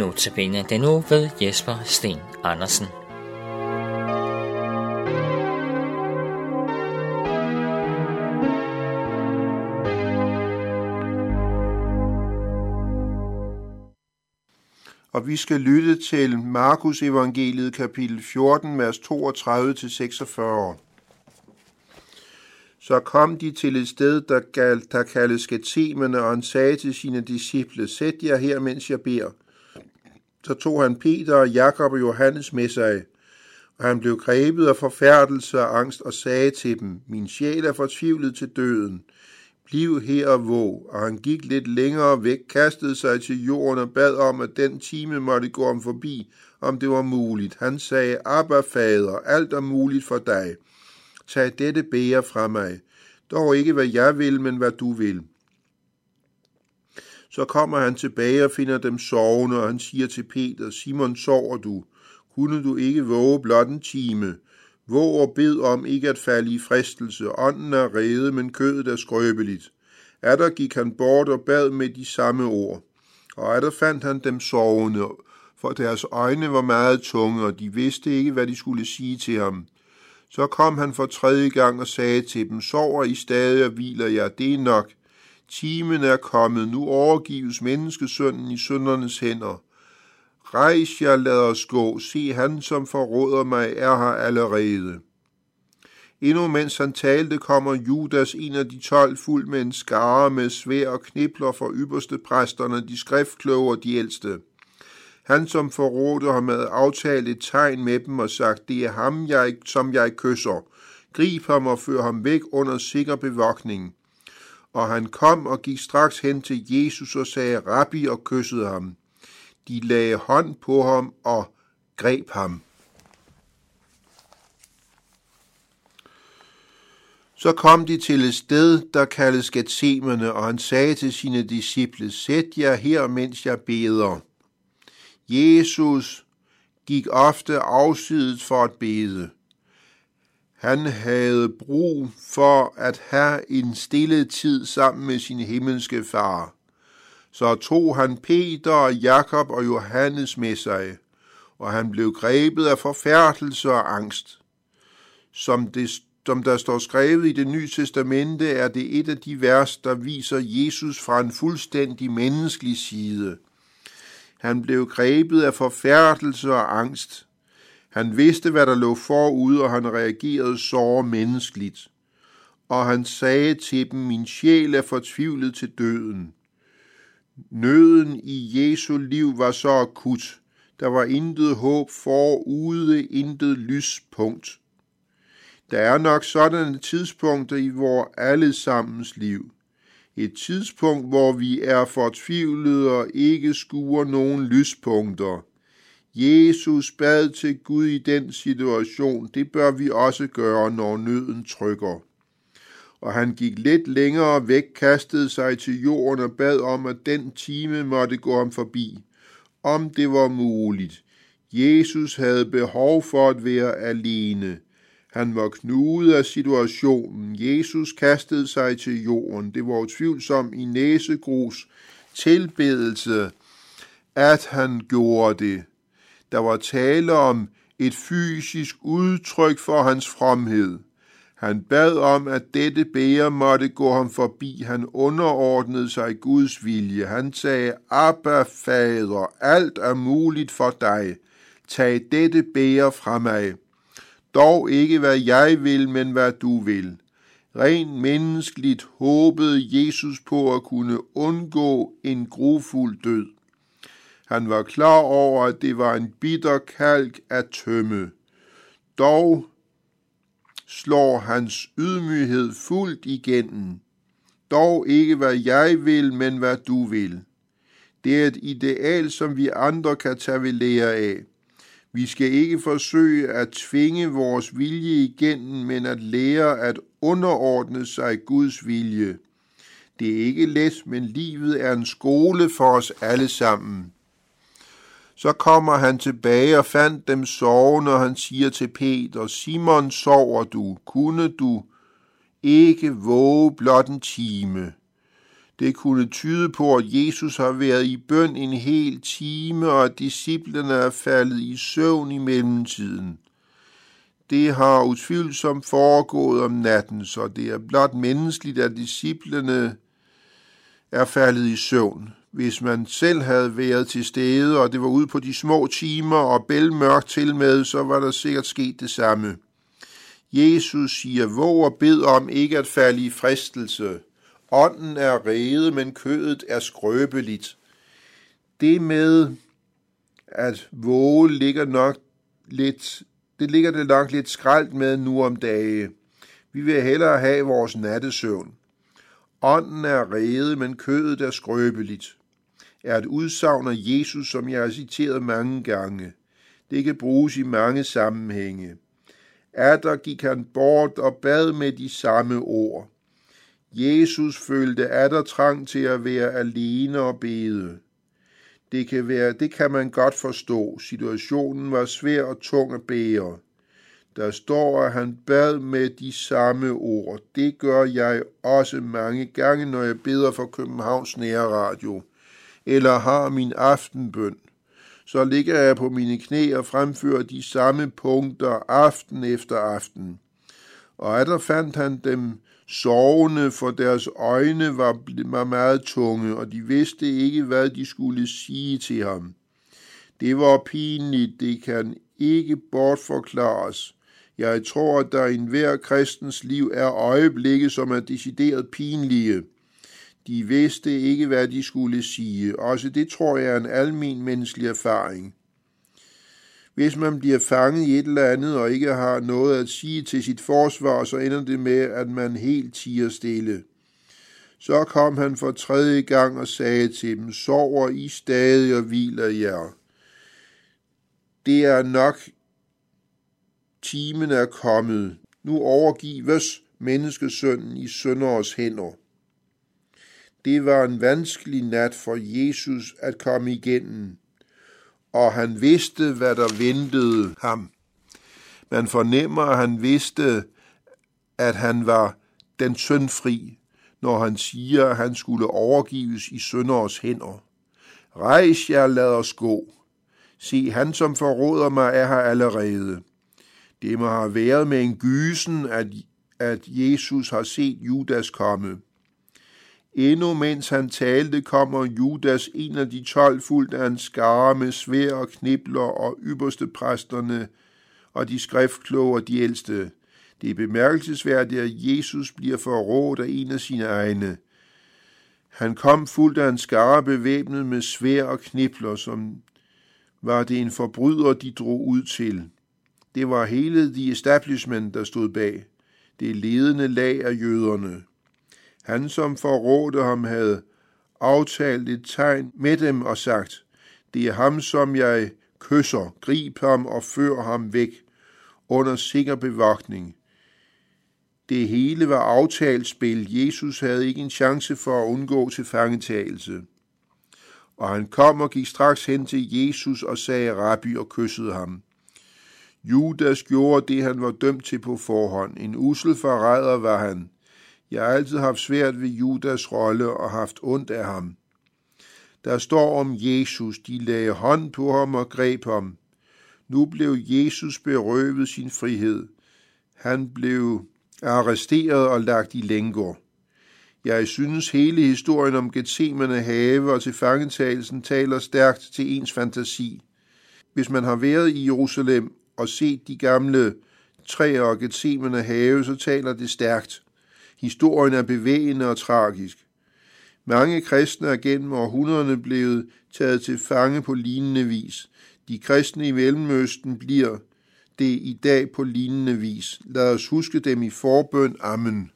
Notabene den nu ved Jesper Sten Andersen. Og vi skal lytte til Markus evangeliet kapitel 14, vers 32-46. Så kom de til et sted, der, galt, der kaldes Gethsemane, og han sagde til sine disciple, Sæt jer her, mens jeg beder. Så tog han Peter og Jakob og Johannes med sig, og han blev grebet af forfærdelse og angst og sagde til dem, Min sjæl er fortvivlet til døden. Bliv her og våg, og han gik lidt længere væk, kastede sig til jorden og bad om, at den time måtte gå om forbi, om det var muligt. Han sagde, Abba, fader, alt er muligt for dig. Tag dette bære fra mig. Dog ikke, hvad jeg vil, men hvad du vil. Så kommer han tilbage og finder dem sovende, og han siger til Peter, Simon, sover du? Kunne du ikke våge blot en time? Våg og bed om ikke at falde i fristelse. Ånden er rede, men kødet er skrøbeligt. Er der gik han bort og bad med de samme ord. Og er der fandt han dem sovende, for deres øjne var meget tunge, og de vidste ikke, hvad de skulle sige til ham. Så kom han for tredje gang og sagde til dem, sover I stadig og hviler jer, det er nok. Timen er kommet, nu overgives menneskesønnen i syndernes hænder. Rejs jer, lad os gå, se han, som forråder mig, er her allerede. Endnu mens han talte, kommer Judas, en af de tolv, fuld med en skare med svær og knibler for ypperste præsterne, de skriftkloge og de ældste. Han, som forrådte ham, havde aftalt et tegn med dem og sagt, det er ham, jeg, som jeg kysser. Grib ham og før ham væk under sikker bevogtning. Og han kom og gik straks hen til Jesus og sagde, Rabbi, og kyssede ham. De lagde hånd på ham og greb ham. Så kom de til et sted, der kaldes Gethsemane, og han sagde til sine disciple, Sæt jer her, mens jeg beder. Jesus gik ofte afsidet for at bede. Han havde brug for at have en stille tid sammen med sin himmelske far. Så tog han Peter og Jakob og Johannes med sig, og han blev grebet af forfærdelse og angst. Som, det, som der står skrevet i det nye testamente, er det et af de vers, der viser Jesus fra en fuldstændig menneskelig side. Han blev grebet af forfærdelse og angst. Han vidste, hvad der lå forude, og han reagerede så menneskeligt. Og han sagde til dem, min sjæl er fortvivlet til døden. Nøden i Jesu liv var så akut. Der var intet håb forude, intet lyspunkt. Der er nok sådanne tidspunkter i vores allesammens liv. Et tidspunkt, hvor vi er fortvivlede og ikke skuer nogen lyspunkter. Jesus bad til Gud i den situation. Det bør vi også gøre, når nøden trykker og han gik lidt længere væk, kastede sig til jorden og bad om, at den time måtte gå ham forbi, om det var muligt. Jesus havde behov for at være alene. Han var knudet af situationen. Jesus kastede sig til jorden. Det var utvivlsomt i næsegrus tilbedelse, at han gjorde det. Der var tale om et fysisk udtryk for hans fromhed. Han bad om, at dette bære måtte gå ham forbi. Han underordnede sig Guds vilje. Han sagde, Abba, fader, alt er muligt for dig. Tag dette bære fra mig. Dog ikke hvad jeg vil, men hvad du vil. Rent menneskeligt håbede Jesus på at kunne undgå en grufuld død. Han var klar over, at det var en bitter kalk at tømme. Dog slår hans ydmyghed fuldt igennem. Dog ikke hvad jeg vil, men hvad du vil. Det er et ideal, som vi andre kan tage ved lære af. Vi skal ikke forsøge at tvinge vores vilje igennem, men at lære at underordne sig Guds vilje. Det er ikke let, men livet er en skole for os alle sammen. Så kommer han tilbage og fandt dem sovende, og han siger til Peter, Simon, sover du? Kunne du ikke våge blot en time? Det kunne tyde på, at Jesus har været i bøn en hel time, og at disciplene er faldet i søvn i mellemtiden. Det har utvivlsomt foregået om natten, så det er blot menneskeligt, at disciplene er faldet i søvn. Hvis man selv havde været til stede, og det var ude på de små timer og bælmørkt til med, så var der sikkert sket det samme. Jesus siger, våg og bed om ikke at falde i fristelse. Ånden er rede, men kødet er skrøbeligt. Det med at våge ligger nok lidt, det ligger det nok lidt skralt med nu om dage. Vi vil hellere have vores nattesøvn. Ånden er rede, men kødet er skrøbeligt. Er et udsagn af Jesus, som jeg har citeret mange gange. Det kan bruges i mange sammenhænge. Er der gik han bort og bad med de samme ord. Jesus følte der trang til at være alene og bede. Det kan, være, det kan man godt forstå. Situationen var svær og tung at bære. Der står, at han bad med de samme ord. Det gør jeg også mange gange, når jeg beder for Københavns Nærradio, eller har min aftenbøn. Så ligger jeg på mine knæ og fremfører de samme punkter aften efter aften. Og der fandt han dem sovende, for deres øjne var, var meget tunge, og de vidste ikke, hvad de skulle sige til ham. Det var pinligt, det kan ikke bortforklares. Jeg tror, at der i enhver kristens liv er øjeblikke, som er decideret pinlige. De vidste ikke, hvad de skulle sige. Også det tror jeg er en almen menneskelig erfaring. Hvis man bliver fanget i et eller andet og ikke har noget at sige til sit forsvar, så ender det med, at man helt tiger stille. Så kom han for tredje gang og sagde til dem, sover I stadig og hviler jer. Det er nok, timen er kommet. Nu overgives menneskesønnen i sønderes hænder. Det var en vanskelig nat for Jesus at komme igennem og han vidste, hvad der ventede ham. Man fornemmer, at han vidste, at han var den syndfri, når han siger, at han skulle overgives i sønderes hænder. Rejs jer, lad os gå. Se, han som forråder mig er her allerede. Det må have været med en gysen, at, at Jesus har set Judas komme. Endnu mens han talte, kommer Judas, en af de tolv, fuldt af en skare med svær og knibler og ypperste præsterne og de skriftkloge og de ældste. Det er bemærkelsesværdigt, at Jesus bliver forrådt af en af sine egne. Han kom fuldt af en skare bevæbnet med svær og knibler, som var det en forbryder, de drog ud til. Det var hele de establishment, der stod bag. Det ledende lag af jøderne. Han, som forrådte ham, havde aftalt et tegn med dem og sagt, det er ham, som jeg kysser, grib ham og før ham væk under sikker bevogtning. Det hele var aftalt spil. Jesus havde ikke en chance for at undgå til fangetagelse. Og han kom og gik straks hen til Jesus og sagde rabbi og kyssede ham. Judas gjorde det, han var dømt til på forhånd. En usel forræder var han. Jeg har altid haft svært ved Judas rolle og haft ondt af ham. Der står om Jesus, de lagde hånd på ham og greb ham. Nu blev Jesus berøvet sin frihed. Han blev arresteret og lagt i lænker. Jeg synes hele historien om Gethsemane have og tilfangetagelsen taler stærkt til ens fantasi. Hvis man har været i Jerusalem og set de gamle træer og getsemerne have, så taler det stærkt. Historien er bevægende og tragisk. Mange kristne er gennem århundrederne blevet taget til fange på lignende vis. De kristne i Mellemøsten bliver det i dag på lignende vis. Lad os huske dem i forbøn. Amen.